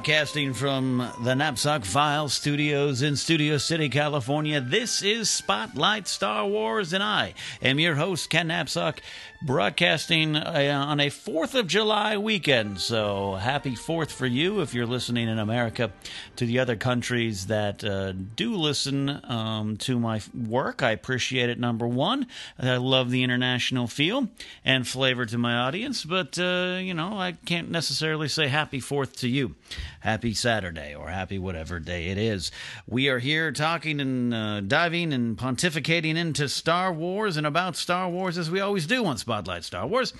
Broadcasting from the Napzok File Studios in Studio City, California, this is Spotlight Star Wars, and I am your host, Ken Napzok, broadcasting uh, on a 4th of July weekend. So happy 4th for you if you're listening in America. To the other countries that uh, do listen um, to my work, I appreciate it, number one. I love the international feel and flavor to my audience, but, uh, you know, I can't necessarily say happy 4th to you happy Saturday or happy whatever day it is. We are here talking and uh, diving and pontificating into Star Wars and about Star Wars as we always do on Spotlight Star Wars.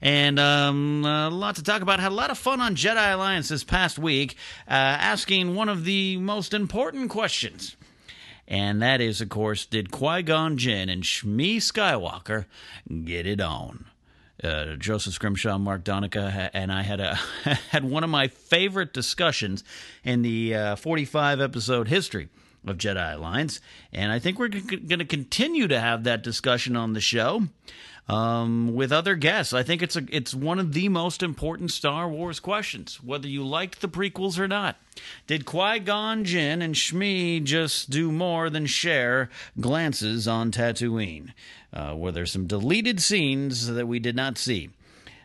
And um, a lot to talk about. Had a lot of fun on Jedi Alliance this past week, uh, asking one of the most important questions. And that is, of course, did Qui Gon Jinn and Shmi Skywalker get it on? Uh, Joseph Scrimshaw, Mark Donica, and I had a had one of my favorite discussions in the uh, 45 episode history of Jedi Alliance, and I think we're going to continue to have that discussion on the show um, with other guests. I think it's a it's one of the most important Star Wars questions, whether you liked the prequels or not. Did Qui Gon Jinn and Shmi just do more than share glances on Tatooine? Uh, were there some deleted scenes that we did not see?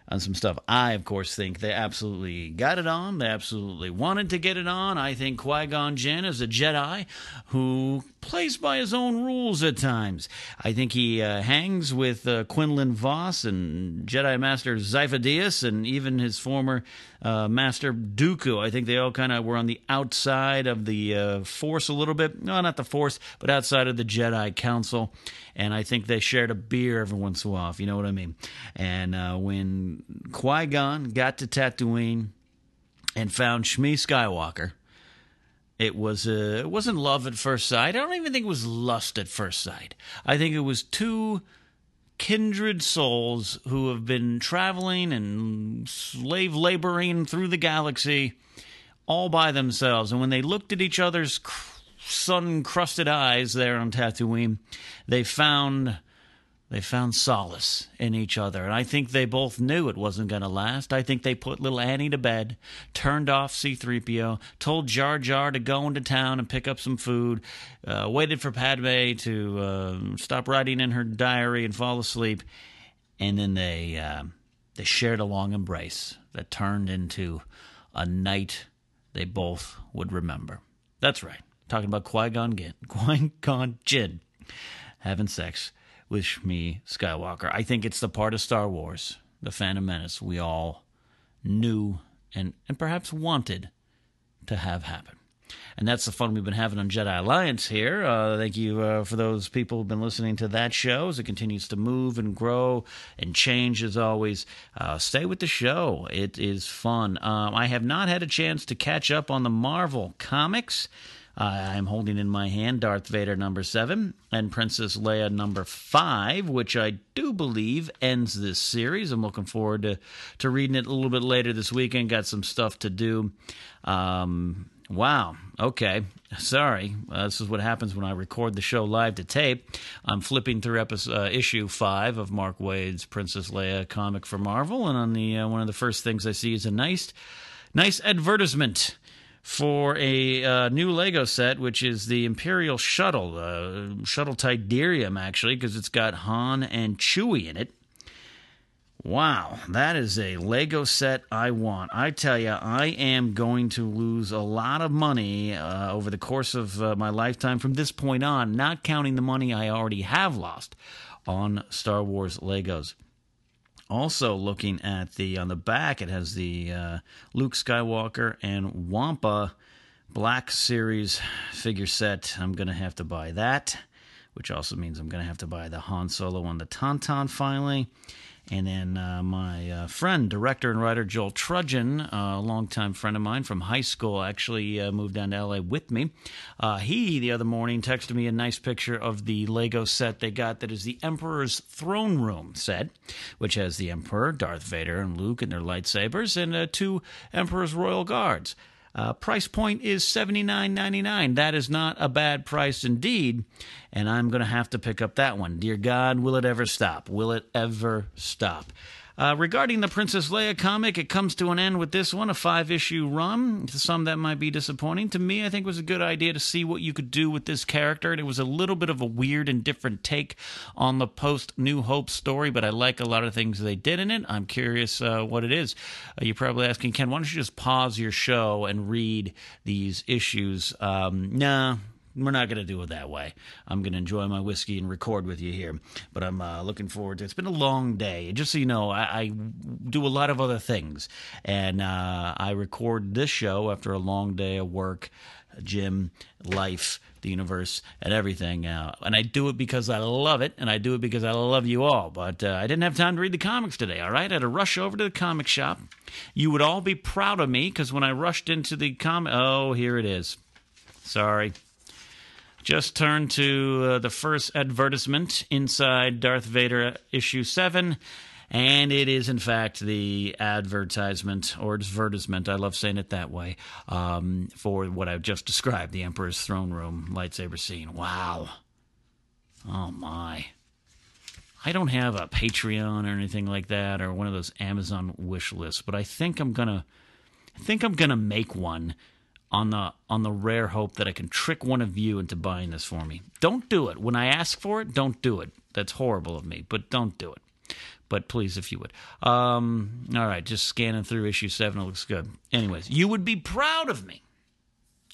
on some stuff. I, of course, think they absolutely got it on. They absolutely wanted to get it on. I think Qui Gon Jinn is a Jedi who plays by his own rules at times. I think he uh, hangs with uh, Quinlan Vos and Jedi Master Sifo and even his former uh, Master Dooku. I think they all kind of were on the outside of the uh, Force a little bit. No, not the Force, but outside of the Jedi Council. And I think they shared a beer every once in a while, if you know what I mean. And uh, when Qui Gon got to Tatooine and found Shmi Skywalker, it was uh, it wasn't love at first sight. I don't even think it was lust at first sight. I think it was two kindred souls who have been traveling and slave laboring through the galaxy all by themselves. And when they looked at each other's sun crusted eyes there on Tatooine, they found they found solace in each other, and I think they both knew it wasn't going to last. I think they put little Annie to bed, turned off C3PO, told Jar Jar to go into town and pick up some food, uh, waited for Padme to uh, stop writing in her diary and fall asleep, and then they uh, they shared a long embrace that turned into a night they both would remember. That's right, talking about Qui Gon Jinn, Qui Gon Jinn having sex with Shmi Skywalker. I think it's the part of Star Wars, The Phantom Menace, we all knew and, and perhaps wanted to have happen. And that's the fun we've been having on Jedi Alliance here. Uh, thank you uh, for those people who've been listening to that show as it continues to move and grow and change as always. Uh, stay with the show, it is fun. Um, I have not had a chance to catch up on the Marvel comics. Uh, I'm holding in my hand Darth Vader number seven and Princess Leia number five, which I do believe ends this series. I'm looking forward to, to reading it a little bit later this weekend. Got some stuff to do. Um, wow. Okay. Sorry. Uh, this is what happens when I record the show live to tape. I'm flipping through episode, uh, issue five of Mark Waid's Princess Leia comic for Marvel, and on the uh, one of the first things I see is a nice, nice advertisement for a uh, new Lego set, which is the Imperial Shuttle, uh, Shuttle Tydirium, actually, because it's got Han and Chewie in it. Wow, that is a Lego set I want. I tell you, I am going to lose a lot of money uh, over the course of uh, my lifetime from this point on, not counting the money I already have lost on Star Wars Legos. Also, looking at the on the back, it has the uh, Luke Skywalker and Wampa Black Series figure set. I'm gonna have to buy that, which also means I'm gonna have to buy the Han Solo and the Tauntaun finally. And then uh, my uh, friend, director and writer Joel Trudgeon, uh, a longtime friend of mine from high school, actually uh, moved down to LA with me. Uh, he, the other morning, texted me a nice picture of the Lego set they got that is the Emperor's Throne Room set, which has the Emperor, Darth Vader, and Luke and their lightsabers, and uh, two Emperor's Royal Guards. Uh, price point is seventy nine ninety nine. That is not a bad price indeed, and I'm going to have to pick up that one. Dear God, will it ever stop? Will it ever stop? Uh, regarding the Princess Leia comic, it comes to an end with this one, a five issue run. To some, that might be disappointing. To me, I think it was a good idea to see what you could do with this character. And it was a little bit of a weird and different take on the post New Hope story, but I like a lot of things they did in it. I'm curious uh, what it is. Uh, you're probably asking, Ken, why don't you just pause your show and read these issues? Um, nah we're not going to do it that way. I'm going to enjoy my whiskey and record with you here. But I'm uh, looking forward to it. It's been a long day. Just so you know, I, I do a lot of other things. And uh, I record this show after a long day of work, gym, life, the universe, and everything. Uh, and I do it because I love it, and I do it because I love you all. But uh, I didn't have time to read the comics today, all right? I had to rush over to the comic shop. You would all be proud of me because when I rushed into the comic. Oh, here it is. Sorry. Just turn to uh, the first advertisement inside Darth Vader issue 7. And it is, in fact, the advertisement or advertisement, I love saying it that way, um, for what I've just described the Emperor's throne room lightsaber scene. Wow. Oh, my. I don't have a Patreon or anything like that or one of those Amazon wish lists, but I think I'm going to. I think I'm gonna make one on the on the rare hope that I can trick one of you into buying this for me. Don't do it. When I ask for it, don't do it. That's horrible of me, but don't do it. But please, if you would. Um, all right, just scanning through issue seven. It looks good. Anyways, you would be proud of me.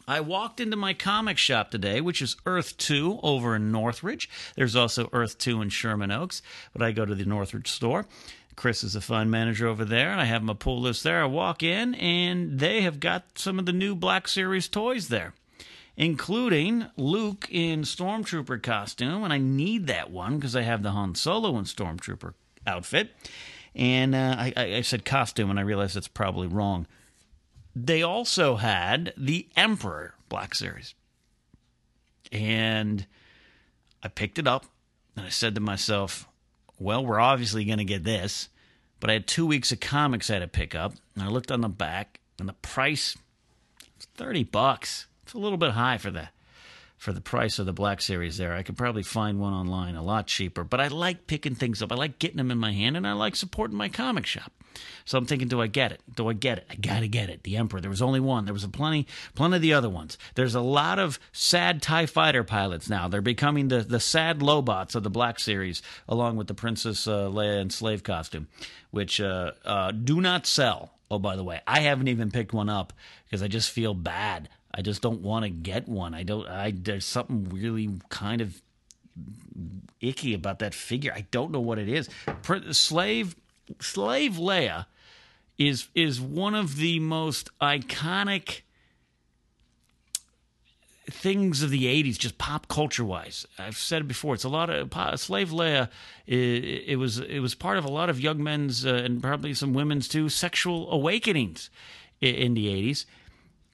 I walked into my comic shop today, which is Earth 2 over in Northridge. There's also Earth 2 in Sherman Oaks, but I go to the Northridge store. Chris is a fund manager over there, and I have my pull list there. I walk in, and they have got some of the new Black Series toys there, including Luke in Stormtrooper costume, and I need that one because I have the Han Solo in Stormtrooper outfit. And uh, I, I said costume, and I realized that's probably wrong. They also had the Emperor Black Series. And I picked it up, and I said to myself, well, we're obviously going to get this. But I had two weeks of comics I had to pick up, and I looked on the back, and the price was thirty bucks. It's a little bit high for the for the price of the Black Series. There, I could probably find one online a lot cheaper. But I like picking things up. I like getting them in my hand, and I like supporting my comic shop. So I'm thinking, do I get it? Do I get it? I gotta get it. The Emperor. There was only one. There was a plenty, plenty of the other ones. There's a lot of sad Tie Fighter pilots now. They're becoming the the sad Lobots of the Black Series, along with the Princess uh, Leia and slave costume, which uh, uh, do not sell. Oh, by the way, I haven't even picked one up because I just feel bad. I just don't want to get one. I don't. I there's something really kind of icky about that figure. I don't know what it is. Slave Slave Leia is is one of the most iconic things of the 80s just pop culture wise i've said it before it's a lot of slave leia it, it was it was part of a lot of young men's uh, and probably some women's too sexual awakenings in, the 80s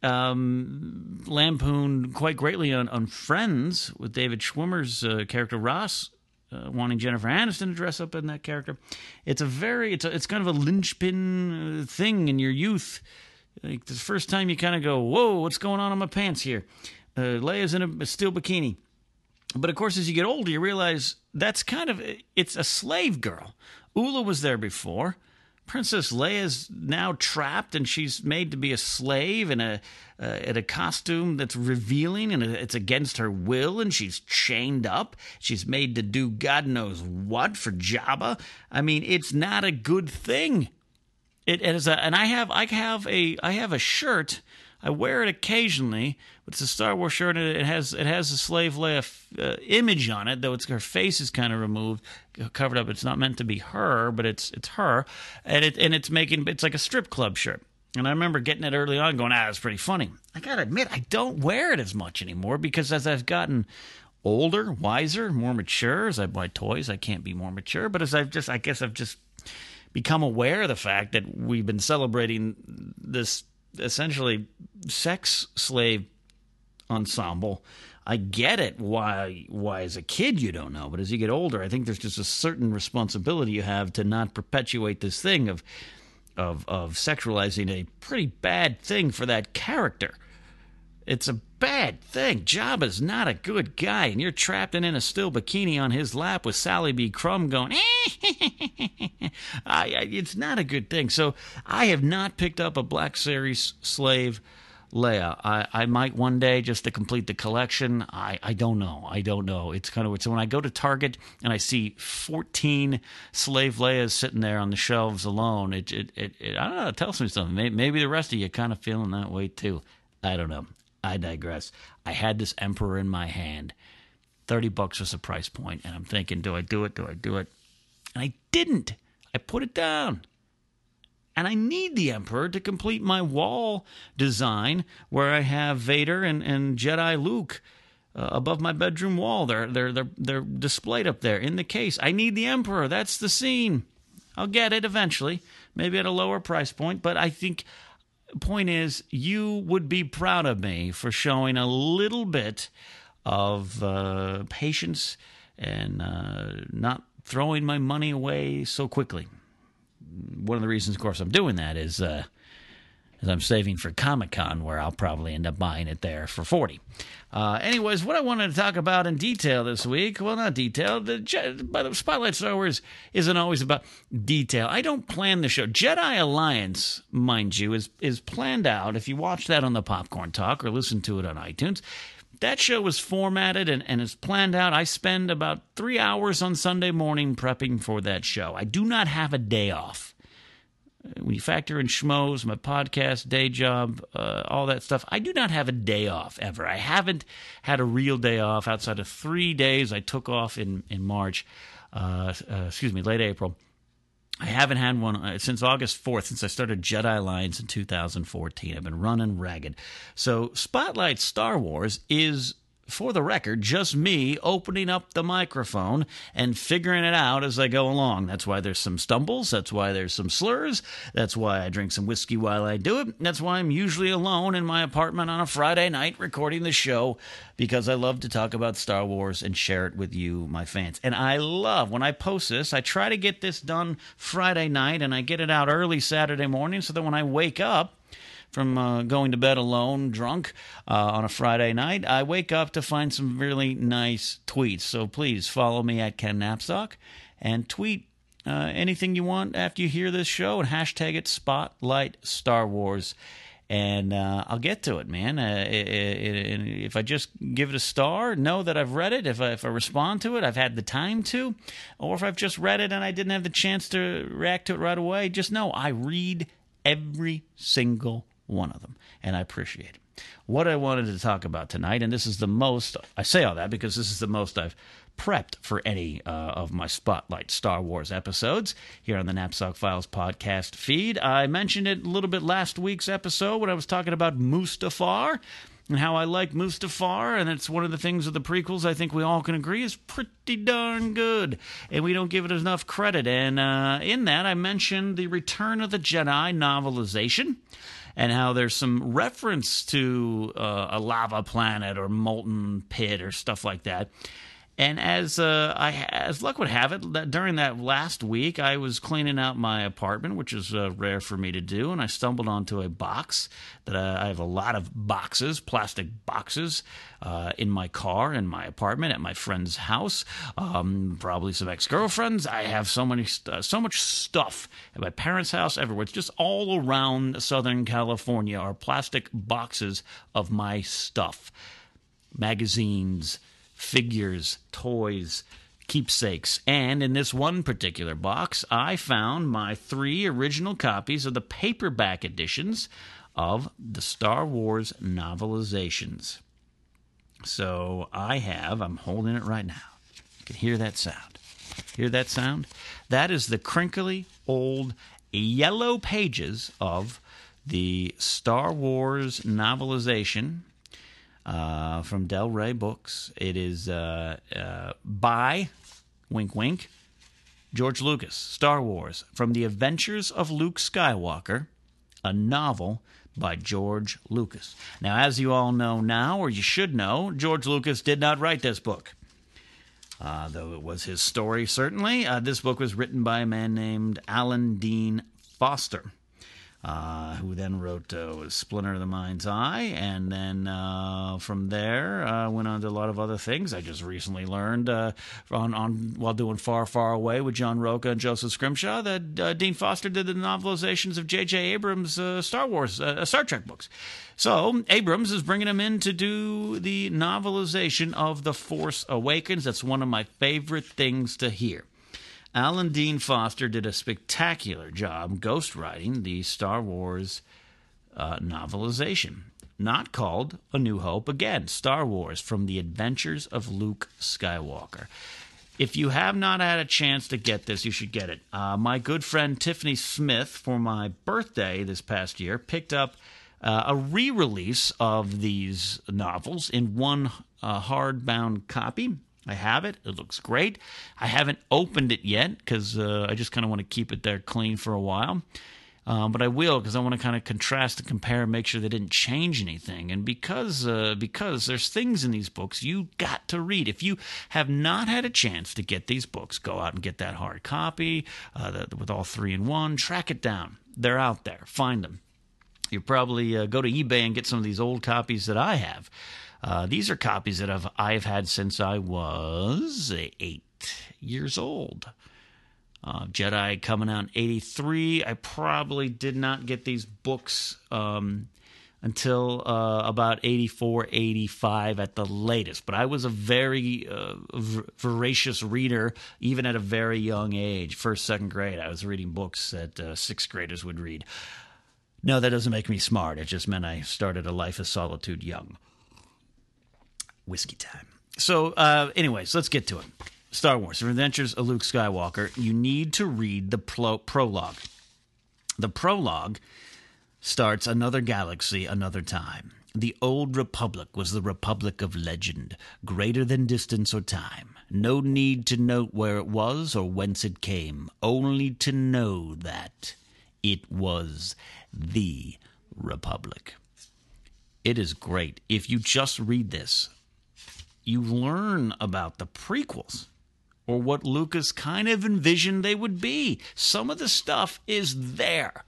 um, lampooned quite greatly on, on friends with david schwimmer's uh, character ross uh, wanting Jennifer Aniston to dress up in that character. It's a very it's a, it's kind of a linchpin uh, thing in your youth. Like the first time you kind of go, "Whoa, what's going on in my pants here?" Uh, Leia's in a, a steel bikini. But of course, as you get older, you realize that's kind of it's a slave girl. Oola was there before. Princess Leia's now trapped and she's made to be a slave in a uh, in a costume that's revealing and it's against her will and she's chained up. She's made to do God knows what for Jabba. I mean, it's not a good thing. It is a, and I have I have a I have a shirt I wear it occasionally. It's a Star Wars shirt, and it has it has a slave Leia uh, image on it, though it's her face is kind of removed, covered up. It's not meant to be her, but it's it's her, and it and it's making it's like a strip club shirt. And I remember getting it early on, going, "Ah, it's pretty funny." I gotta admit, I don't wear it as much anymore because as I've gotten older, wiser, more mature, as I buy toys, I can't be more mature. But as I've just, I guess I've just become aware of the fact that we've been celebrating this essentially sex slave ensemble. I get it why why as a kid you don't know, but as you get older, I think there's just a certain responsibility you have to not perpetuate this thing of of of sexualizing a pretty bad thing for that character. It's a bad thing. Jabba's not a good guy, and you're trapped in a still bikini on his lap with Sally B. Crumb going, eh, I, I, it's not a good thing. So I have not picked up a Black Series slave Leia. I, I might one day just to complete the collection. I, I don't know. I don't know. It's kind of weird. so when I go to Target and I see 14 slave Leias sitting there on the shelves alone, it, it, it, it I don't know. It tells me something. Maybe, maybe the rest of you kind of feeling that way too. I don't know. I digress. I had this Emperor in my hand. 30 bucks was the price point, and I'm thinking, do I do it? Do I do it? And I didn't. I put it down. And I need the Emperor to complete my wall design where I have Vader and, and Jedi Luke uh, above my bedroom wall. They're, they're, they're, they're displayed up there in the case. I need the Emperor. That's the scene. I'll get it eventually, maybe at a lower price point, but I think point is you would be proud of me for showing a little bit of uh, patience and uh, not throwing my money away so quickly one of the reasons, of course, I'm doing that is uh, is I'm saving for Comic Con, where I'll probably end up buying it there for forty. Uh, anyways, what I wanted to talk about in detail this week, well, not detail, the, but the Spotlight Star Wars isn't always about detail. I don't plan the show. Jedi Alliance, mind you, is is planned out. If you watch that on the Popcorn Talk or listen to it on iTunes, that show was formatted and, and is planned out. I spend about three hours on Sunday morning prepping for that show. I do not have a day off. When you factor in schmoes, my podcast, day job, uh, all that stuff, I do not have a day off ever. I haven't had a real day off outside of three days I took off in, in March, uh, uh, excuse me, late April I haven't had one uh, since August 4th, since I started Jedi Alliance in 2014. I've been running ragged. So, Spotlight Star Wars is for the record, just me opening up the microphone and figuring it out as I go along. That's why there's some stumbles. That's why there's some slurs. That's why I drink some whiskey while I do it. That's why I'm usually alone in my apartment on a Friday night recording the show because I love to talk about Star Wars and share it with you, my fans. And I love when I post this, I try to get this done Friday night and I get it out early Saturday morning so that when I wake up, from uh, going to bed alone, drunk uh, on a Friday night, I wake up to find some really nice tweets. So please follow me at Ken Napzok and tweet uh, anything you want after you hear this show and hashtag it Spotlight Star Wars. And uh, I'll get to it, man. Uh, it, it, it, if I just give it a star, know that I've read it. If I, if I respond to it, I've had the time to. Or if I've just read it and I didn't have the chance to react to it right away, just know I read every single one of them, and I appreciate it. What I wanted to talk about tonight, and this is the most, I say all that because this is the most I've prepped for any uh, of my Spotlight Star Wars episodes here on the Napzok Files podcast feed. I mentioned it a little bit last week's episode when I was talking about Mustafar and how I like Mustafar, and it's one of the things of the prequels I think we all can agree is pretty darn good, and we don't give it enough credit. And uh, in that, I mentioned the Return of the Jedi novelization and how there's some reference to uh, a lava planet or molten pit or stuff like that. And as uh, I as luck would have it, that during that last week, I was cleaning out my apartment, which is uh, rare for me to do, and I stumbled onto a box that uh, I have a lot of boxes, plastic boxes, uh, in my car, in my apartment, at my friend's house, um, probably some ex girlfriends. I have so many, st- so much stuff at my parents' house, everywhere. It's just all around Southern California are plastic boxes of my stuff, magazines figures, toys, keepsakes. And in this one particular box, I found my three original copies of the paperback editions of the Star Wars novelizations. So I have, I'm holding it right now. You can hear that sound. Hear that sound? That is the crinkly old yellow pages of the Star Wars novelization uh, from Del Rey Books. It is uh, uh, by, wink wink, George Lucas, Star Wars, From the Adventures of Luke Skywalker, a novel by George Lucas. Now, as you all know now, or you should know, George Lucas did not write this book. Uh, though it was his story, certainly. Uh, this book was written by a man named Alan Dean Foster uh, who then wrote uh, Splinter of the Mind's Eye, and then uh, from there uh, went on to a lot of other things. I just recently learned uh, on, on while doing Far, Far Away with John Rocha and Joseph Scrimshaw that uh, Dean Foster did the novelizations of J.J. Abrams' Star Wars, Star Trek books. So Abrams is bringing him in to do the novelization of The Force Awakens. That's one of my favorite things to hear. Alan Dean Foster did a spectacular job ghostwriting the Star Wars uh, novelization, not called A New Hope. Again, Star Wars from the Adventures of Luke Skywalker. If you have not had a chance to get this, you should get it. Uh, my good friend Tiffany Smith, for my birthday this past year, picked up uh, a re release of these novels in one uh, hardbound copy. I have it. It looks great. I haven't opened it yet because uh, I just kind of want to keep it there clean for a while. Um, but I will because I want to kind of contrast and compare and make sure they didn't change anything. And because uh, because there's things in these books you got to read. If you have not had a chance to get these books, go out and get that hard copy uh, the, with all three in one. Track it down. They're out there. Find them. You probably uh, go to eBay and get some of these old copies that I have. Uh, these are copies that I've, I've had since I was eight years old. Uh, Jedi coming out in 83. I probably did not get these books um, until uh, about 84, 85 at the latest. But I was a very uh, voracious reader, even at a very young age. First, second grade, I was reading books that uh, sixth graders would read. No, that doesn't make me smart. It just meant I started a life of solitude young whiskey time. So, uh, anyways, let's get to it. Star Wars: The Adventures of Luke Skywalker. You need to read the pro- prologue. The prologue starts another galaxy, another time. The old republic was the republic of legend, greater than distance or time. No need to note where it was or whence it came, only to know that it was the republic. It is great. If you just read this, you learn about the prequels or what Lucas kind of envisioned they would be. Some of the stuff is there.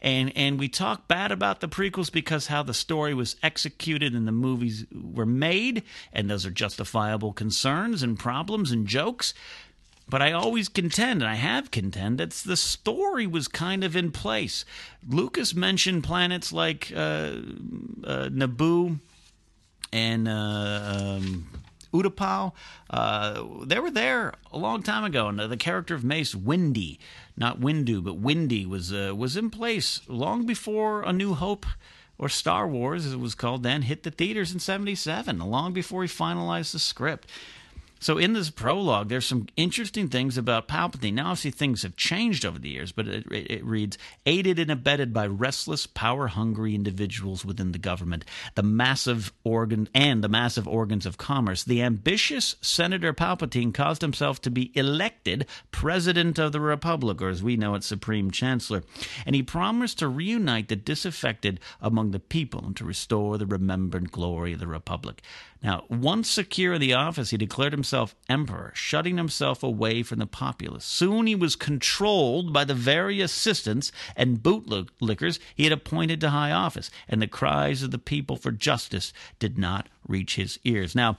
And and we talk bad about the prequels because how the story was executed and the movies were made, and those are justifiable concerns and problems and jokes. But I always contend, and I have contended, that the story was kind of in place. Lucas mentioned planets like uh, uh, Naboo and uh, um, Utapau. Uh, they were there a long time ago, and the character of Mace Windy, not Windu, but Windy, was uh, was in place long before A New Hope or Star Wars, as it was called then, hit the theaters in '77, long before he finalized the script. So in this prologue, there's some interesting things about Palpatine. Now, obviously, things have changed over the years, but it, it reads aided and abetted by restless, power-hungry individuals within the government, the massive organ and the massive organs of commerce. The ambitious Senator Palpatine caused himself to be elected President of the Republic, or as we know it, Supreme Chancellor, and he promised to reunite the disaffected among the people and to restore the remembered glory of the Republic. Now, once secure in the office, he declared himself emperor, shutting himself away from the populace. Soon he was controlled by the very assistants and bootlickers he had appointed to high office, and the cries of the people for justice did not reach his ears. Now,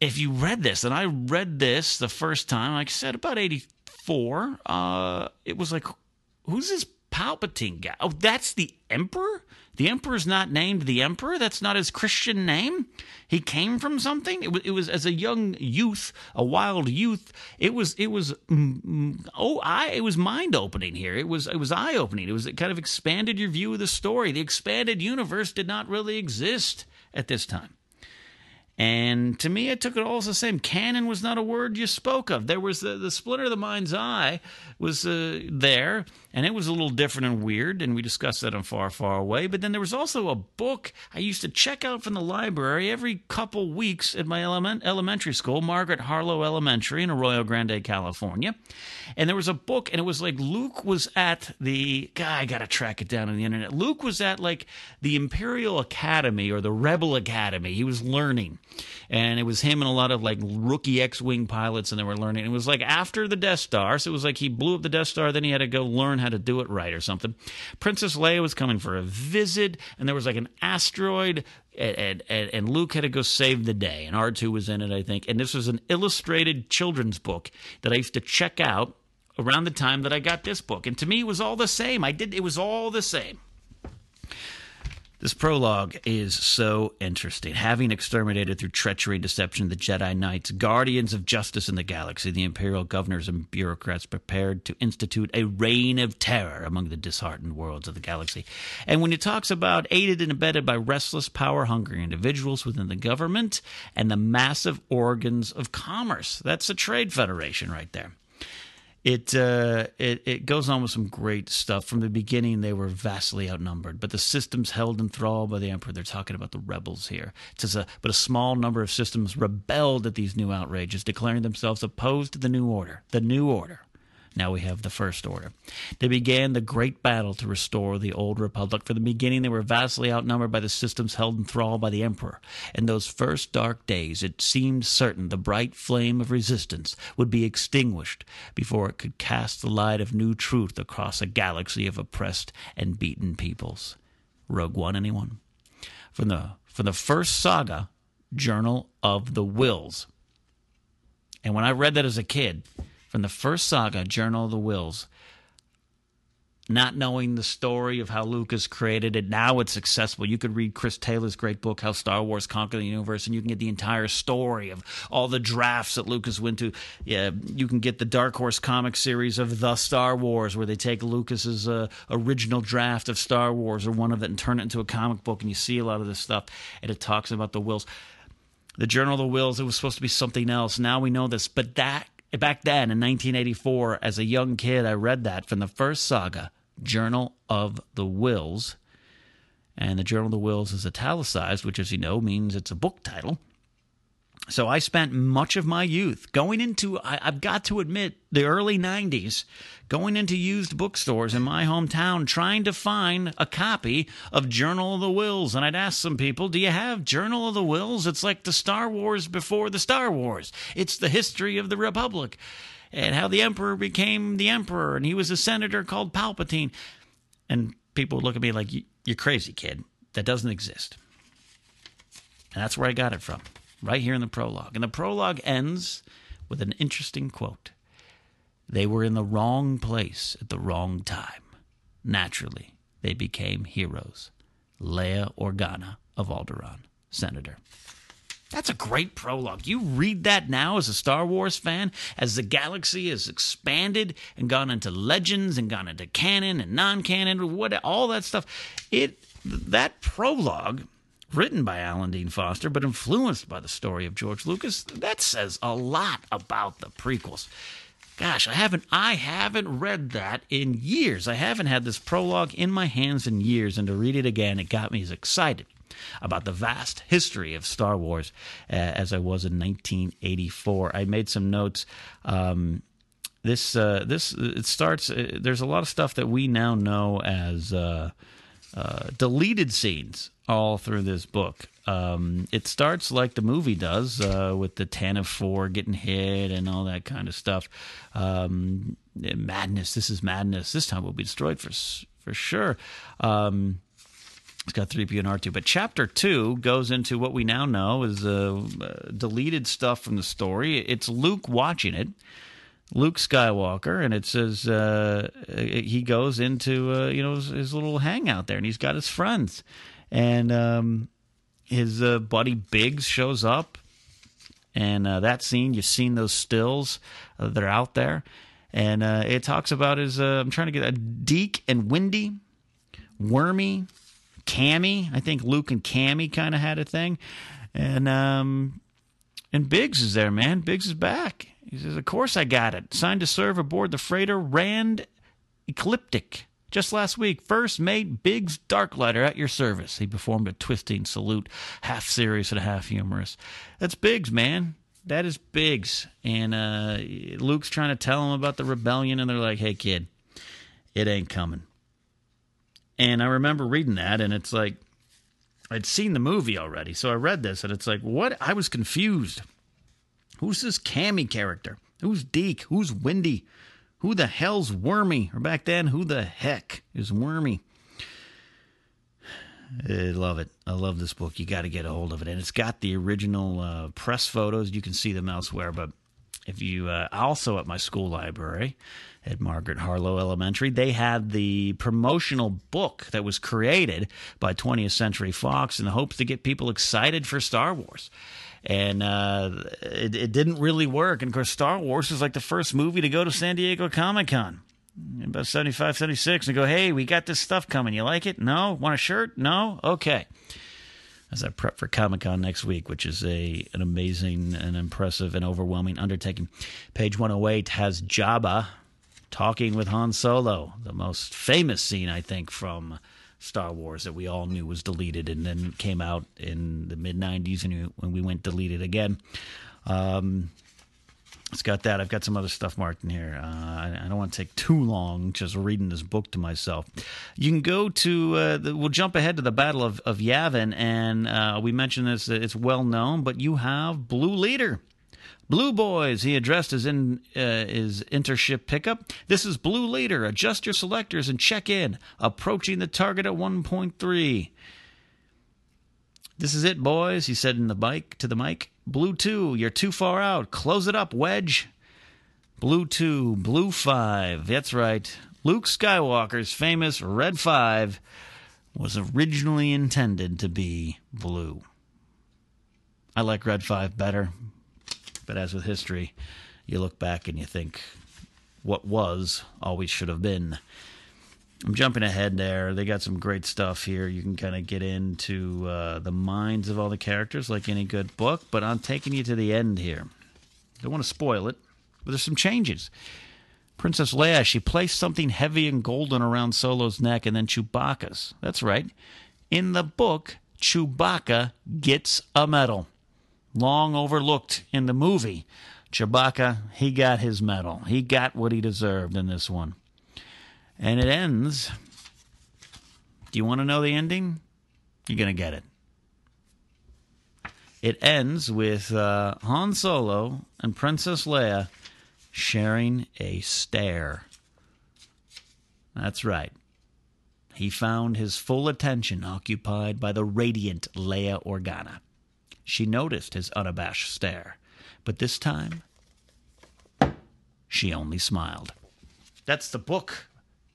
if you read this, and I read this the first time, like I said, about 84, uh, it was like, who's this Palpatine guy. Oh, that's the Emperor? The Emperor's not named the Emperor? That's not his Christian name? He came from something? It was, it was as a young youth, a wild youth, it was, it was, mm, mm, oh, I, it was mind opening here. It was, it was eye opening. It was, it kind of expanded your view of the story. The expanded universe did not really exist at this time. And to me, I took it all as the same. Canon was not a word you spoke of. There was the, the splinter of the mind's eye was uh, there, and it was a little different and weird, and we discussed that on Far, Far Away. But then there was also a book I used to check out from the library every couple weeks at my element, elementary school, Margaret Harloe Elementary in Arroyo Grande, California. And there was a book, and it was like Luke was at the, God, I got to track it down on the internet. Luke was at like the Imperial Academy or the Rebel Academy. He was learning and it was him and a lot of like rookie X-wing pilots, and they were learning. It was like after the Death Star, so it was like he blew up the Death Star, then he had to go learn how to do it right or something. Princess Leia was coming for a visit, and there was like an asteroid. And, and, and Luke had to go save the day, and R2 was in it, I think. And this was an illustrated children's book that I used to check out around the time that I got this book. And to me, it was all the same. I did, it was all the same. This prologue is so interesting. Having exterminated through treachery and deception the Jedi Knights, guardians of justice in the galaxy, the Imperial governors and bureaucrats prepared to institute a reign of terror among the disheartened worlds of the galaxy. And when he talks about aided and abetted by restless, power hungry individuals within the government and the massive organs of commerce, that's a trade federation right there it, uh, it it goes on with some great stuff. From the beginning, they were vastly outnumbered, but the systems held in thrall by the emperor. They're talking about the rebels here. It says, a, but a small number of systems rebelled at these new outrages, declaring themselves opposed to the new order. The new order. Now we have the First Order. They began the great battle to restore the old republic. From the beginning, they were vastly outnumbered by the systems held in thrall by the Emperor. In those first dark days, it seemed certain the bright flame of resistance would be extinguished before it could cast the light of new truth across a galaxy of oppressed and beaten peoples. Rogue One, anyone? From the from the first saga, Journal of the Whills. And when I read that as a kid, from the first saga, Journal of the Whills, not knowing the story of how Lucas created it. Now it's accessible. You could read Chris Taylor's great book, How Star Wars Conquered the Universe, and you can get the entire story of all the drafts that Lucas went to. Yeah, you can get the Dark Horse comic series of The Star Wars, where they take Lucas's uh, original draft of Star Wars or one of it and turn it into a comic book, and you see a lot of this stuff, and it talks about the whills. The Journal of the Whills, it was supposed to be something else. Now we know this, but that back then in 1984, as a young kid, I read that from the first saga, Journal of the Whills. And the Journal of the Whills is italicized, which, as you know, means it's a book title. So I spent much of my youth going into, I, have got to admit, the early 90s, going into used bookstores in my hometown trying to find a copy of Journal of the Whills. And I'd ask some people, Do you have Journal of the Whills? It's like the Star Wars before the Star Wars, it's the history of the Republic and how the Emperor became the Emperor and he was a senator called Palpatine. And people would look at me like, You're crazy, kid. That doesn't exist. And that's where I got it from right here in the prologue. And the prologue ends with an interesting quote They were in the wrong place at the wrong time. Naturally, they became heroes. Leia Organa of Alderaan, Senator. That's a great prologue. You read that now as a Star Wars fan, as the galaxy has expanded and gone into legends and gone into canon and non-canon, what all that stuff. It that prologue written by Alan Dean Foster, but influenced by the story of George Lucas, that says a lot about the prequels. Gosh, I haven't I haven't read that in years. I haven't had this prologue in my hands in years, and to read it again, it got me as excited about the vast history of Star Wars uh, as I was in 1984. I made some notes. Um, this uh, this it starts. Uh, there's a lot of stuff that we now know as uh, uh, deleted scenes all through this book. Um, it starts like the movie does, uh, with the Tantive Four getting hit and all that kind of stuff. Um, madness. This is madness. This time we'll be destroyed for for sure. Um, it's got 3P and R2. But chapter 2 goes into what we now know is uh, deleted stuff from the story. It's Luke watching it. Luke Skywalker, and it says uh, he goes into uh, you know his, his, little hangout there, and he's got his friends, and um, his uh, buddy Biggs shows up, and uh, that scene you've seen those stills uh, that are out there, and uh, it talks about his I'm trying to get a Deak and Windy, Wormy, Camie. I think Luke and Camie kind of had a thing, and um, and Biggs is there, man. Biggs is back he says, Of course I got it. Signed to serve aboard the freighter Rand Ecliptic. Just last week, first mate Biggs Darklighter at your service. He performed a twisting salute, half serious and half humorous. That's Biggs, man. That is Biggs. And uh, Luke's trying to tell him about the rebellion, and they're like, hey, kid, it ain't coming. And I remember reading that, and it's like, I'd seen the movie already. So I read this, and it's like, what? I was confused. Who's this Camie character? Who's Deak? Who's Windy? Who the hell's Wormy? Or back then, who the heck is Wormy? I love it. I love this book. You got to get a hold of it. And it's got the original uh, press photos. You can see them elsewhere. But if you uh, also at my school library at Margaret Harloe Elementary, they had the promotional book that was created by 20th Century Fox in the hopes to get people excited for Star Wars and uh, it, it, didn't really work. And of course, Star Wars was like the first movie to go to San Diego Comic Con. About 75, 76, and go, hey, we got this stuff coming. You like it? No? Want a shirt? No? Okay. As I prep for Comic Con next week, which is a an amazing and impressive and overwhelming undertaking. Page 108 has Jabba talking with Han Solo, the most famous scene, I think, from Star Wars that we all knew was deleted and then came out in the mid 90s and when we went deleted again. Um, it's got that. I've got some other stuff marked in here. Uh, I, I, don't want to take too long just reading this book to myself. You can go to, uh, the, we'll jump ahead to the Battle of, of Yavin, and uh, we mentioned this, it's well known, but you have Blue Leader. Blue Boys, he addressed his, in, uh, his intership pickup. This is Blue Leader. Adjust your selectors and check in. Approaching the target at 1.3. This is it, boys, he said in the bike to the mic. Blue 2, you're too far out. Close it up, Wedge. Blue 2, Blue 5. That's right. Luke Skywalker's famous Red 5 was originally intended to be blue. I like Red 5 better, but as with history, you look back and you think, what was always should have been. I'm jumping ahead there. They got some great stuff here. You can kind of get into uh, the minds of all the characters like any good book, but I'm taking you to the end here. Don't want to spoil it, but there's some changes. Princess Leia, she placed something heavy and golden around Solo's neck and then Chewbacca's. That's right. In the book, Chewbacca gets a medal long overlooked in the movie. Chewbacca, he got his medal. He got what he deserved in this one. And it ends. Do you want to know the ending? You're going to get it. It ends with uh, Han Solo and Princess Leia sharing a stare. That's right. He found his full attention occupied by the radiant Leia Organa. She noticed his unabashed stare, but this time she only smiled. That's the book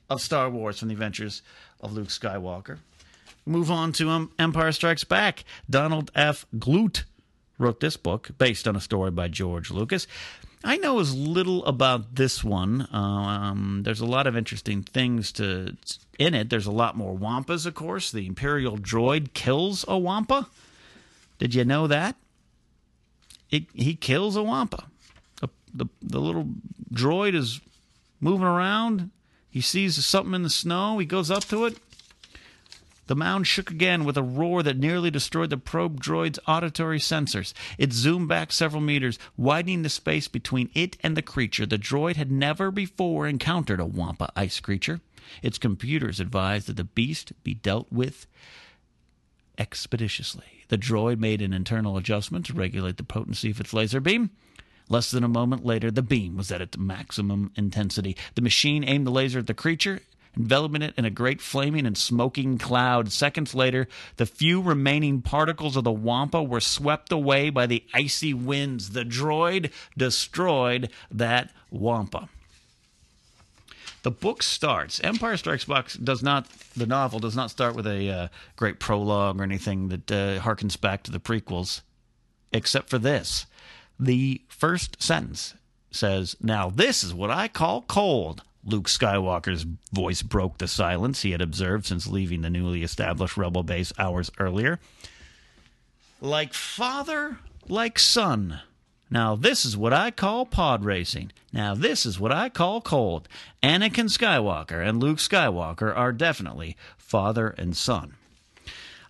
of Star Wars from the adventures of Luke Skywalker. Move on to um, Empire Strikes Back. Donald F. Glut wrote this book based on a story by George Lucas. I know as little about this one. Um, there's a lot of interesting things to in it. There's a lot more wampas, of course. The Imperial droid kills a wampa. Did you know that? It, he kills a wampa. The, the, the little droid is moving around. He sees something in the snow. He goes up to it. The mound shook again with a roar that nearly destroyed the probe droid's auditory sensors. It zoomed back several meters, widening the space between it and the creature. The droid had never before encountered a Wampa ice creature. Its computers advised that the beast be dealt with expeditiously. The droid made an internal adjustment to regulate the potency of its laser beam. Less than a moment later, the beam was at its maximum intensity. The machine aimed the laser at the creature enveloping it in a great flaming and smoking cloud. Seconds later, the few remaining particles of the Wampa were swept away by the icy winds. The droid destroyed that Wampa. The book starts. Empire Strikes Back does not. The novel does not start with a uh, great prologue or anything that uh, harkens back to the prequels, except for this. The first sentence says, "Now this is what I call cold." Luke Skywalker's voice broke the silence he had observed since leaving the newly established rebel base hours earlier. Like father, like son. Now, this is what I call pod racing. Now, this is what I call cold. Anakin Skywalker and Luke Skywalker are definitely father and son.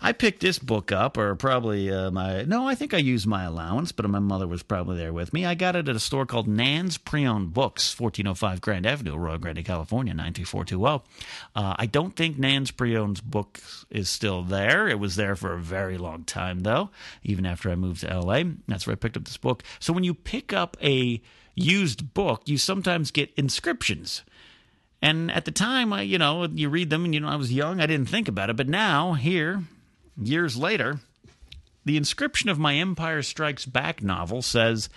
I picked this book up, or probably uh, my. No, I think I used my allowance, but my mother was probably there with me. I got it at a store called Nan's Pre-Owned Books, 1405 Grand Avenue, Arroyo Grande, California, 92420. Uh, I don't think Nan's Pre-Owned Books is still there. It was there for a very long time, though, even after I moved to LA. That's where I picked up this book. So when you pick up a used book, you sometimes get inscriptions. And at the time, I, you know, you read them, and you know, I was young, I didn't think about it. But now, here, years later, the inscription of my Empire Strikes Back novel says,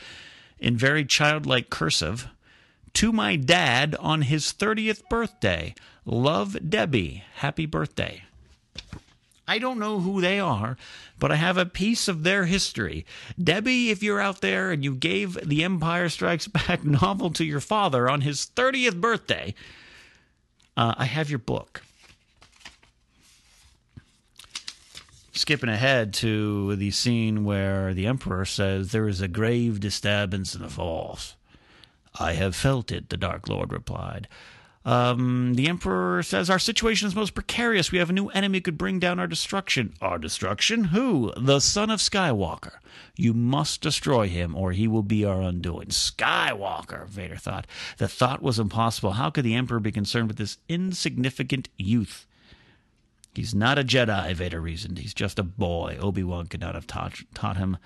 in very childlike cursive, To my dad on his 30th birthday. Love Debbie. Happy birthday. I don't know who they are, but I have a piece of their history. Debbie, if you're out there and you gave the Empire Strikes Back novel to your father on his 30th birthday, uh, I have your book. Skipping ahead to the scene where the Emperor says, There is a grave disturbance in the Force. I have felt it, the Dark Lord replied. Um, the Emperor says, Our situation is most precarious. We have a new enemy who could bring down our destruction. Our destruction? Who? The son of Skywalker. You must destroy him, or he will be our undoing. Skywalker, Vader thought. The thought was impossible. How could the Emperor be concerned with this insignificant youth? He's not a Jedi, Vader reasoned. He's just a boy. Obi Wan could not have taught, taught him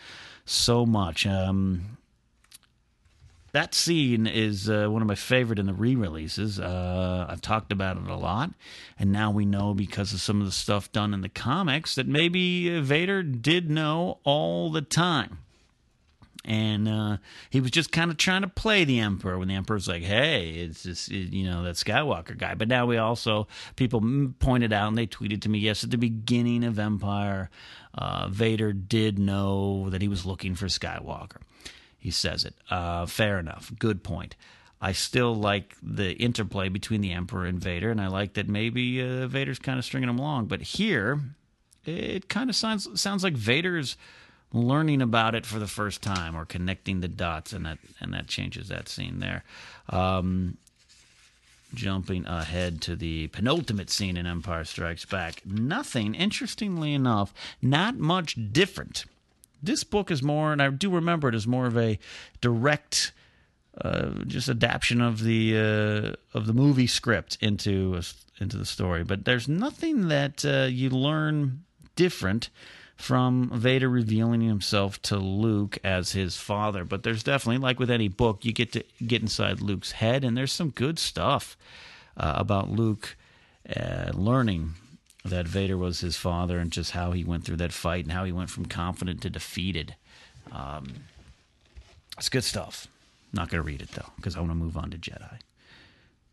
so much. Um, that scene is uh, one of my favorite in the re-releases. Uh, I've talked about it a lot, and now we know because of some of the stuff done in the comics that maybe Vader did know all the time and uh, he was just kind of trying to play the emperor when the emperor's like, "Hey, it's just you know that Skywalker guy." But now we also people pointed out and they tweeted to me, yes, at the beginning of Empire, uh, Vader did know that he was looking for Skywalker. He says it. Uh, fair enough. Good point. I still like the interplay between the Emperor and Vader, and I like that maybe uh, Vader's kind of stringing him along. But here, it kind of sounds sounds like Vader's learning about it for the first time or connecting the dots, and that and that changes that scene there. Um, jumping ahead to the penultimate scene in Empire Strikes Back, nothing, interestingly enough, not much different. This book is more, and I do remember it as more of a direct. Uh, just adaptation of the uh, of the movie script into into the story, but there's nothing that uh, you learn different from Vader revealing himself to Luke as his father. But there's definitely, like with any book, you get to get inside Luke's head, and there's some good stuff uh, about Luke uh, learning that Vader was his father and just how he went through that fight and how he went from confident to defeated. Um, it's good stuff. Not going to read it though because I want to move on to Jedi.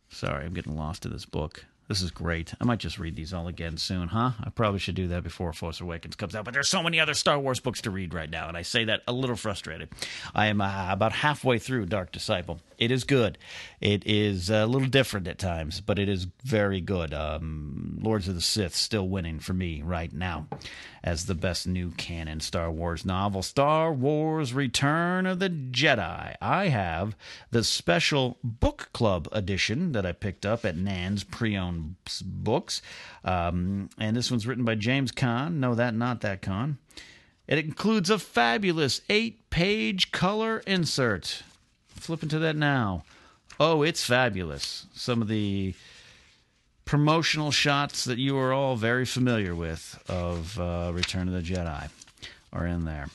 Sorry, I'm getting lost in this book. This is great. I might just read these all again soon, huh? I probably should do that before Force Awakens comes out, but there's so many other Star Wars books to read right now, and I say that a little frustrated. I am uh, about halfway through Dark Disciple. It is good. It is a little different at times, but it is very good. Um, Lords of the Sith still winning for me right now as the best new canon Star Wars novel. Star Wars Return of the Jedi. I have the special book club edition that I picked up at Nan's pre owned books. Um, and this one's written by James Kahn. No, that, not that Caan. It includes a fabulous eight page color insert flipping to that now. Oh, it's fabulous. Some of the promotional shots that you are all very familiar with of uh, Return of the Jedi are in there.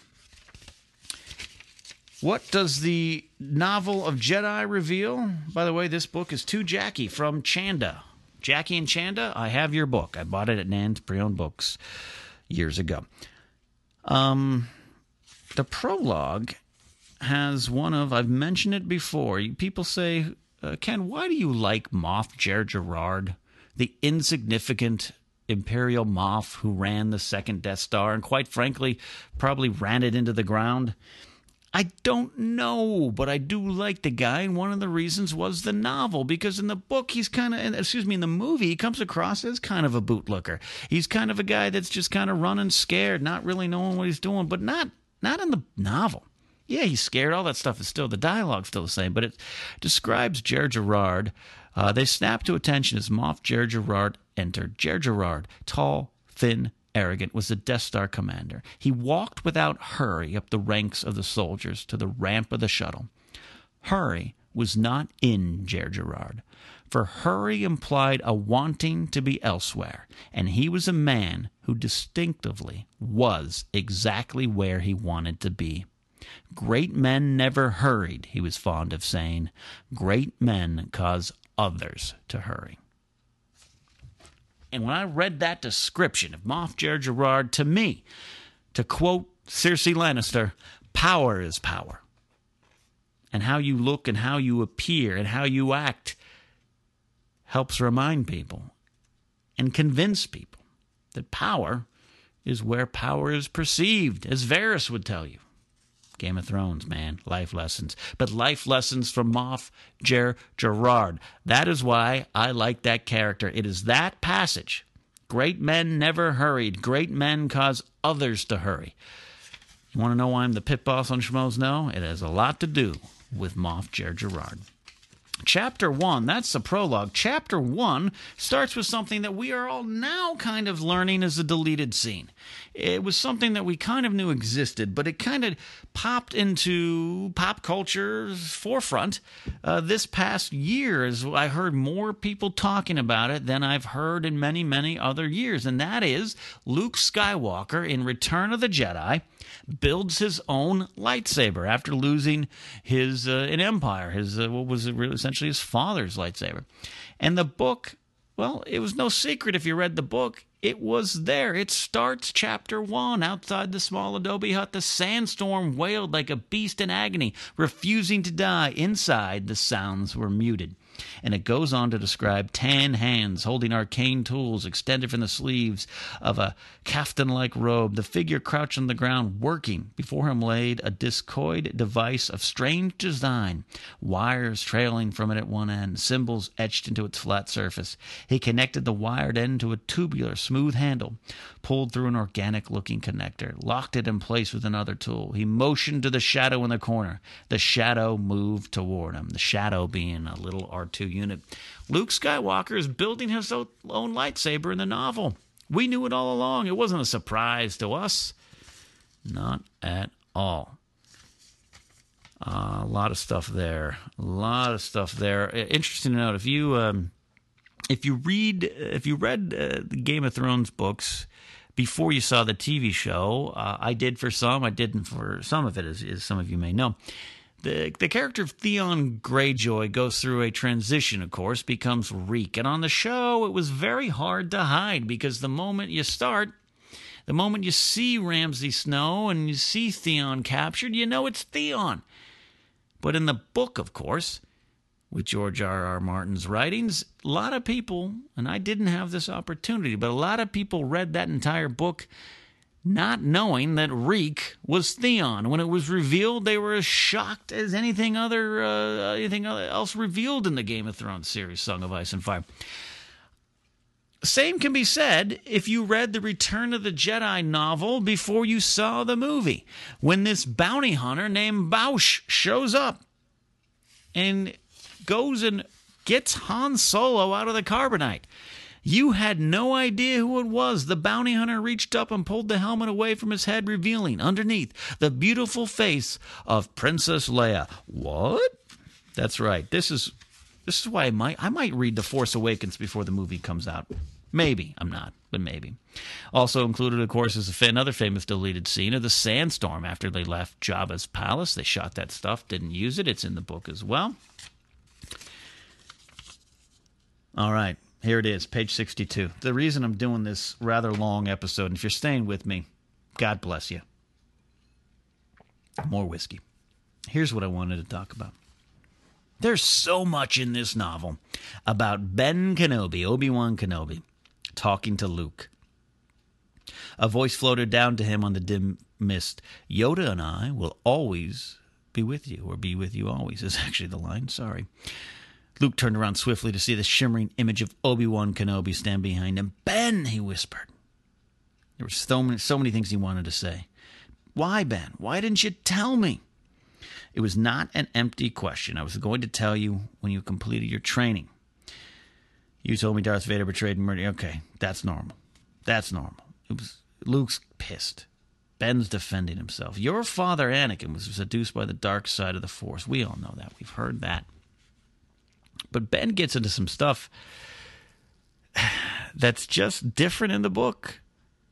What does the novel of Jedi reveal? By the way, this book is to Jackie from Chanda. Jackie and Chanda, I have your book. I bought it at Nan's Pre-Owned Books years ago. Um, the prologue has one of I've mentioned it before. People say, uh, Ken, why do you like Moff Jerjerrod, the insignificant Imperial Moff who ran the second Death Star and, quite frankly, probably ran it into the ground? I don't know, but I do like the guy, and one of the reasons was the novel, because in the book he's kind of, excuse me, in the movie he comes across as kind of a bootlicker. He's kind of a guy that's just kind of running scared, not really knowing what he's doing, but not not in the novel. Yeah, he's scared. All that stuff is still the dialogue's still the same, but it describes Jerjerrod. Uh, they snap to attention as Moff Jerjerrod entered. Jerjerrod, tall, thin, arrogant, was the Death Star commander. He walked without hurry up the ranks of the soldiers to the ramp of the shuttle. Hurry was not in Jerjerrod, for hurry implied a wanting to be elsewhere, and he was a man who distinctively was exactly where he wanted to be. Great men never hurried, he was fond of saying. Great men cause others to hurry. And when I read that description of Moff Jerjerrod, to me, to quote Cersei Lannister, power is power. And how you look and how you appear and how you act helps remind people and convince people that power is where power is perceived, as Varys would tell you. Game of Thrones, man, life lessons. But life lessons from Moff Jer Gerard. That is why I like that character. It is that passage. Great men never hurried. Great men cause others to hurry. You want to know why I'm the pit boss on Schmoes Know? It has a lot to do with Moff Jerjerrod. Chapter 1, that's the prologue. Chapter 1 starts with something that we are all now kind of learning as a deleted scene. It was something that we kind of knew existed, but it kind of popped into pop culture's forefront uh, this past year as I heard more people talking about it than I've heard in many, many other years. And that is Luke Skywalker in Return of the Jedi builds his own lightsaber after losing his uh, an empire, his uh, what was essentially his father's lightsaber. And the book, well, it was no secret if you read the book. It was there. It starts chapter one outside the small adobe hut. The sandstorm wailed like a beast in agony, refusing to die. Inside, the sounds were muted and it goes on to describe tan hands holding arcane tools extended from the sleeves of a caftan like robe, the figure crouched on the ground, working. Before him laid a discoid device of strange design, wires trailing from it at one end, symbols etched into its flat surface. He connected the wired end to a tubular, smooth handle, pulled through an organic looking connector, locked it in place with another tool. He motioned to the shadow in the corner. The shadow moved toward him, the shadow being a little R2 unit. Luke Skywalker is building his own lightsaber in the novel. We knew it all along. It wasn't a surprise to us. Not at all. Uh, a lot of stuff there. A lot of stuff there. Interesting to note if you um, if you read if you read uh, the Game of Thrones books before you saw the TV show, uh, I did for some. I didn't for some of it, as, as some of you may know. The, the character of Theon Greyjoy goes through a transition, of course, becomes Reek. And on the show, it was very hard to hide because the moment you start, the moment you see Ramsay Snow and you see Theon captured, you know it's Theon. But in the book, of course, with George R. R. Martin's writings, a lot of people, and I didn't have this opportunity, but a lot of people read that entire book not knowing that Reek was Theon. When it was revealed, they were as shocked as anything other uh, anything else revealed in the Game of Thrones series, Song of Ice and Fire. Same can be said if you read the Return of the Jedi novel before you saw the movie. When this bounty hunter named Boushh shows up and goes and gets Han Solo out of the carbonite. You had no idea who it was. The bounty hunter reached up and pulled the helmet away from his head, revealing underneath the beautiful face of Princess Leia. What? That's right. This is this is why I might I might read The Force Awakens before the movie comes out. Maybe I'm not, but maybe. Also included, of course, is another famous deleted scene of the sandstorm after they left Jabba's palace. They shot that stuff, didn't use it. It's in the book as well. All right. Here it is, page 62. The reason I'm doing this rather long episode, and if you're staying with me, God bless you. More whiskey. Here's what I wanted to talk about. There's so much in this novel about Ben Kenobi, Obi Wan Kenobi, talking to Luke. A voice floated down to him on the dim mist Yoda and I will always be with you, or be with you always, is actually the line. Sorry. Luke turned around swiftly to see the shimmering image of Obi Wan Kenobi stand behind him. Ben, he whispered. There were so many, so many things he wanted to say. Why, Ben? Why didn't you tell me? It was not an empty question. I was going to tell you when you completed your training. You told me Darth Vader betrayed and murdered. Okay, that's normal. That's normal. It was Luke's pissed. Ben's defending himself. Your father, Anakin, was seduced by the dark side of the Force. We all know that. We've heard that. But Ben gets into some stuff that's just different in the book.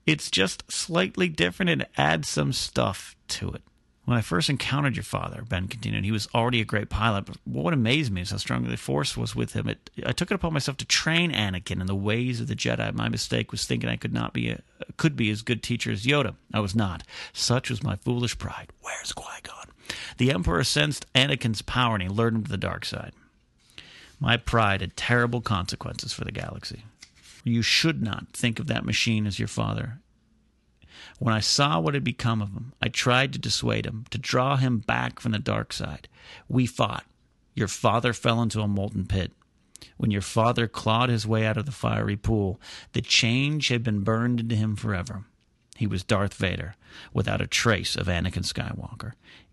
It's just slightly different and adds some stuff to it. When I first encountered your father, Ben continued, he was already a great pilot. But what amazed me is how strongly the Force was with him. It, I took it upon myself to train Anakin in the ways of the Jedi. My mistake was thinking I could not be a, could be as good teacher as Yoda. I was not. Such was my foolish pride. Where's Qui Gon? The Emperor sensed Anakin's power and he lured him to the dark side. My pride had terrible consequences for the galaxy. You should not think of that machine as your father. When I saw what had become of him, I tried to dissuade him, to draw him back from the dark side. We fought. Your father fell into a molten pit. When your father clawed his way out of the fiery pool, the change had been burned into him forever. He was Darth Vader, without a trace of Anakin Skywalker,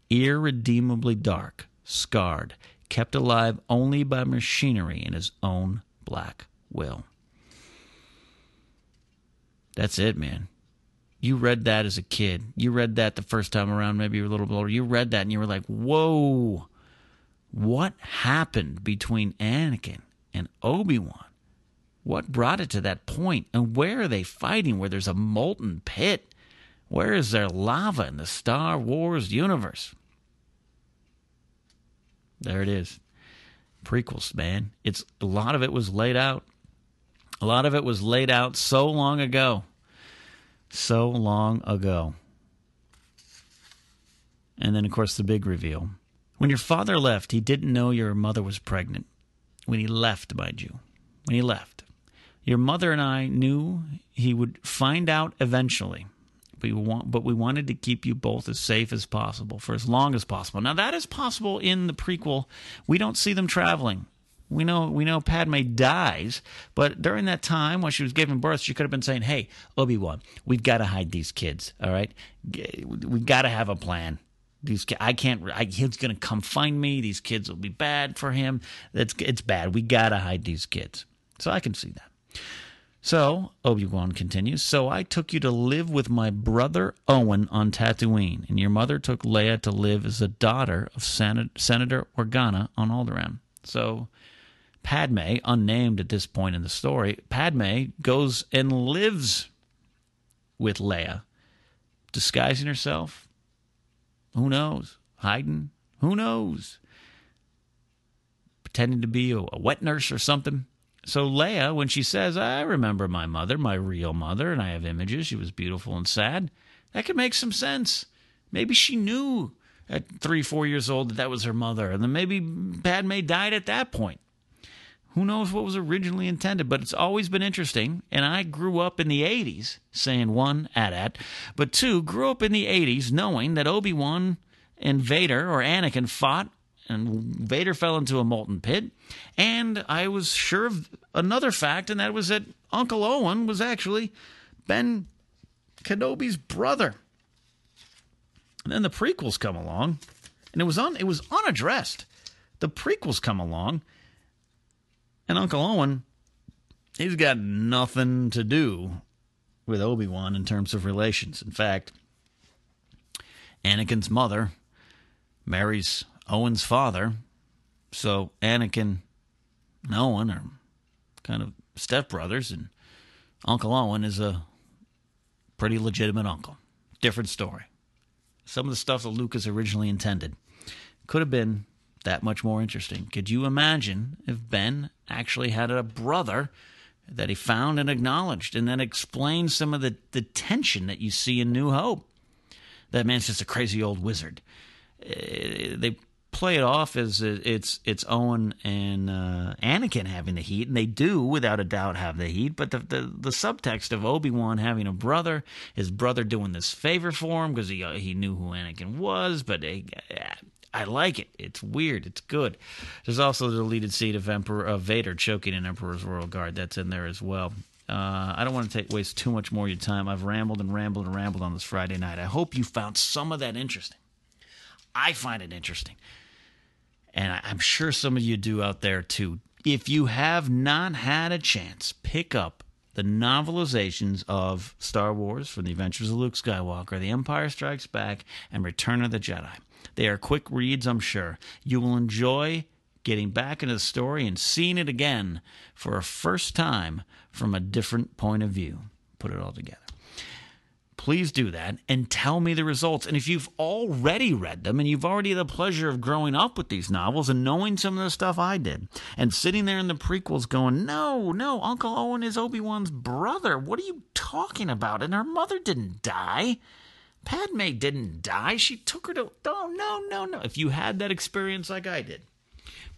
irredeemably dark, scarred, kept alive only by machinery and his own black will. That's it, man you read that as a kid. You read that the first time around, maybe you were a little bit older. You read that and you were like, whoa, what happened between Anakin and Obi Wan? What brought it to that point? And where are they fighting? Where there's a molten pit? Where is there lava in the Star Wars universe? There it is. Prequels, man. It's a lot of it was laid out. A lot of it was laid out so long ago so long ago. And then, of course, the big reveal. When your father left, he didn't know your mother was pregnant. When he left, mind you. When he left. Your mother and I knew he would find out eventually. We, want, but we wanted to keep you both as safe as possible for as long as possible. Now, that is possible in the prequel. We don't see them traveling. We know we know Padme dies, but during that time when she was giving birth, she could have been saying, "Hey, Obi Wan, we've got to hide these kids. All right, we've got to have a plan. These I can't. I, he's going to come find me. These kids will be bad for him. It's it's bad. We got to hide these kids. So I can see that. So Obi Wan continues. So I took you to live with my brother Owen on Tatooine, and your mother took Leia to live as a daughter of Sen- Senator Organa on Alderaan. So Padme, unnamed at this point in the story, Padme goes and lives with Leia, disguising herself. Who knows? Hiding? Who knows? Pretending to be a, a wet nurse or something. So Leia, when she says, I remember my mother, my real mother, and I have images, she was beautiful and sad, that could make some sense. Maybe she knew at three, four years old that that was her mother, and then maybe Padme died at that point. Who knows what was originally intended, but it's always been interesting. And I grew up in the 80s saying one, at at, but two, grew up in the 80s knowing that Obi Wan and Vader or Anakin fought and Vader fell into a molten pit. And I was sure of another fact, and that was that Uncle Owen was actually Ben Kenobi's brother. And then the prequels come along, and it was un, it was unaddressed. The prequels come along, and Uncle Owen, he's got nothing to do with Obi Wan in terms of relations. In fact, Anakin's mother marries Owen's father, so Anakin and Owen are kind of stepbrothers, and Uncle Owen is a pretty legitimate uncle. Different story. Some of the stuff that Lucas originally intended could have been that much more interesting. Could you imagine if Ben actually had a brother that he found and acknowledged, and then explains some of the, the tension that you see in New Hope. That man's just a crazy old wizard. Uh, they play it off as it's it's Owen and uh, Anakin having the heat, and they do without a doubt have the heat. But the the, the subtext of Obi Wan having a brother, his brother doing this favor for him because he uh, he knew who Anakin was, but they, I like it. It's weird. It's good. There's also the deleted scene of Emperor of Vader choking an Emperor's Royal Guard. That's in there as well. Uh, I don't want to take waste too much more of your time. I've rambled and rambled and rambled on this Friday night. I hope you found some of that interesting. I find it interesting, and I'm sure some of you do out there too. If you have not had a chance, pick up the novelizations of Star Wars from the Adventures of Luke Skywalker, The Empire Strikes Back, and Return of the Jedi. They are quick reads, I'm sure. You will enjoy getting back into the story and seeing it again for a first time from a different point of view. Put it all together. Please do that and tell me the results. And if you've already read them and you've already had the pleasure of growing up with these novels and knowing some of the stuff I did, and sitting there in the prequels going, No, no, Uncle Owen is Obi Wan's brother. What are you talking about? And her mother didn't die. Padme didn't die. She took her to. Oh, no, no, no. If you had that experience like I did,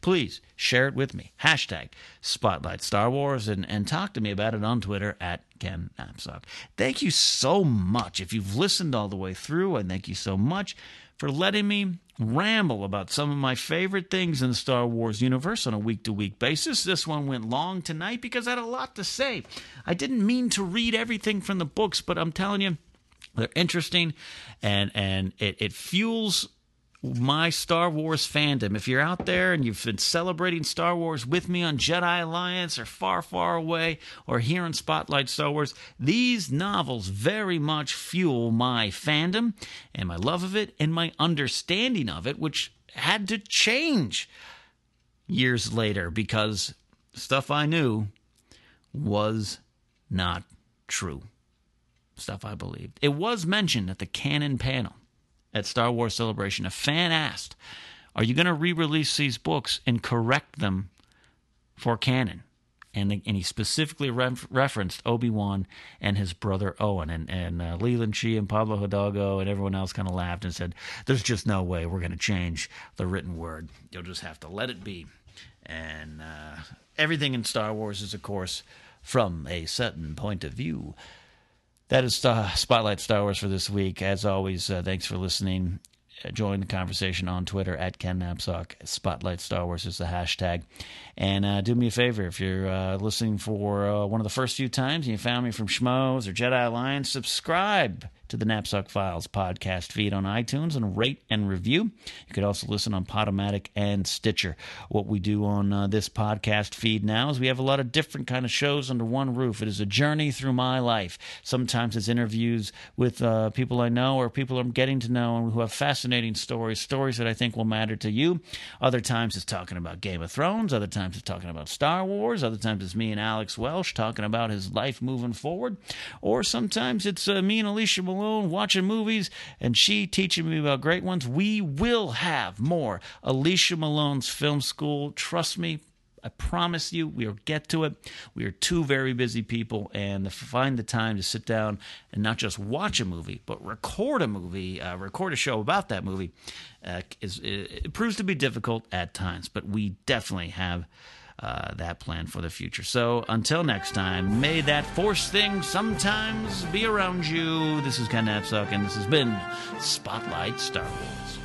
please share it with me. Hashtag Spotlight Star Wars and, and talk to me about it on Twitter at Ken Napzok. Thank you so much. If you've listened all the way through, and thank you so much for letting me ramble about some of my favorite things in the Star Wars universe on a week to week basis. This one went long tonight because I had a lot to say. I didn't mean to read everything from the books, but I'm telling you, they're interesting, and and it, it fuels my Star Wars fandom. If you're out there and you've been celebrating Star Wars with me on Jedi Alliance or Far, Far Away or here on Spotlight Star Wars, these novels very much fuel my fandom and my love of it and my understanding of it, which had to change years later because stuff I knew was not true stuff I believed. It was mentioned at the canon panel at Star Wars Celebration. A fan asked, Are you going to re release these books and correct them for canon? And, and he specifically ref- referenced Obi Wan and his brother Owen. And, and uh, Leland Chee and Pablo Hidalgo and everyone else kind of laughed and said, There's just no way we're going to change the written word. You'll just have to let it be. And uh, everything in Star Wars is, of course, from a certain point of view. That is uh, Spotlight Star Wars for this week. As always, uh, thanks for listening. Join the conversation on Twitter at Ken Napzok. Spotlight Star Wars is the hashtag. And uh, do me a favor if you're uh, listening for uh, one of the first few times and you found me from Schmoes or Jedi Alliance, subscribe to the Napzok Files podcast feed on iTunes and rate and review. You could also listen on Podomatic and Stitcher. What we do on uh, this podcast feed now is we have a lot of different kind of shows under one roof. It is a journey through my life. Sometimes it's interviews with uh, people I know or people I'm getting to know and who have fascinating stories, stories that I think will matter to you. Other times it's talking about Game of Thrones. Other times it's talking about Star Wars. Other times it's me and Alex Welsh talking about his life moving forward. Or sometimes it's uh, me and Alicia Malone watching movies and she teaching me about great ones. We will have more Alicia Malone's Film School. Trust me, I promise you, we'll get to it. We are two very busy people, and to find the time to sit down and not just watch a movie, but record a movie, uh, record a show about that movie, uh, is it, it proves to be difficult at times. But we definitely have uh, that plan for the future. So until next time, may that force thing sometimes be around you. This is Ken Napzok, and this has been Spotlight Star Wars.